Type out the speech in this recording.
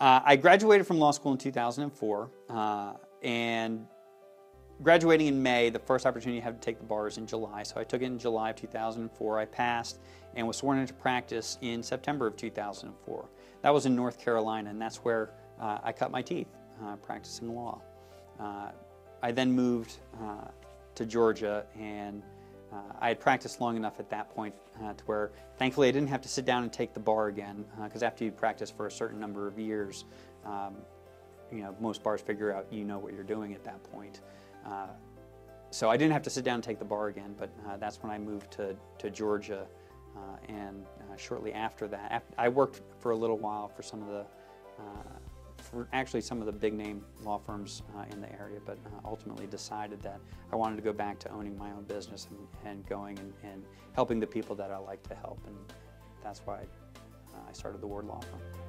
Uh, I graduated from law school in 2004, uh, and graduating in May, the first opportunity I had to take the bar is in July. So I took it in July of 2004. I passed and was sworn into practice in September of 2004. That was in North Carolina, and that's where uh, I cut my teeth uh, practicing law. Uh, I then moved uh, to Georgia, and uh, I had practiced long enough at that point uh, to where, thankfully, I didn't have to sit down and take the bar again, because after you practice for a certain number of years, um, you know, most bars figure out you know what you're doing at that point. Uh, so I didn't have to sit down and take the bar again, but uh, that's when I moved to, to Georgia. Uh, and uh, shortly after that, I worked for a little while for some of the, for actually some of the big name law firms uh, in the area, but uh, ultimately decided that I wanted to go back to owning my own business and, and going and, and helping the people that I like to help. And that's why uh, I started the Ward Law Firm.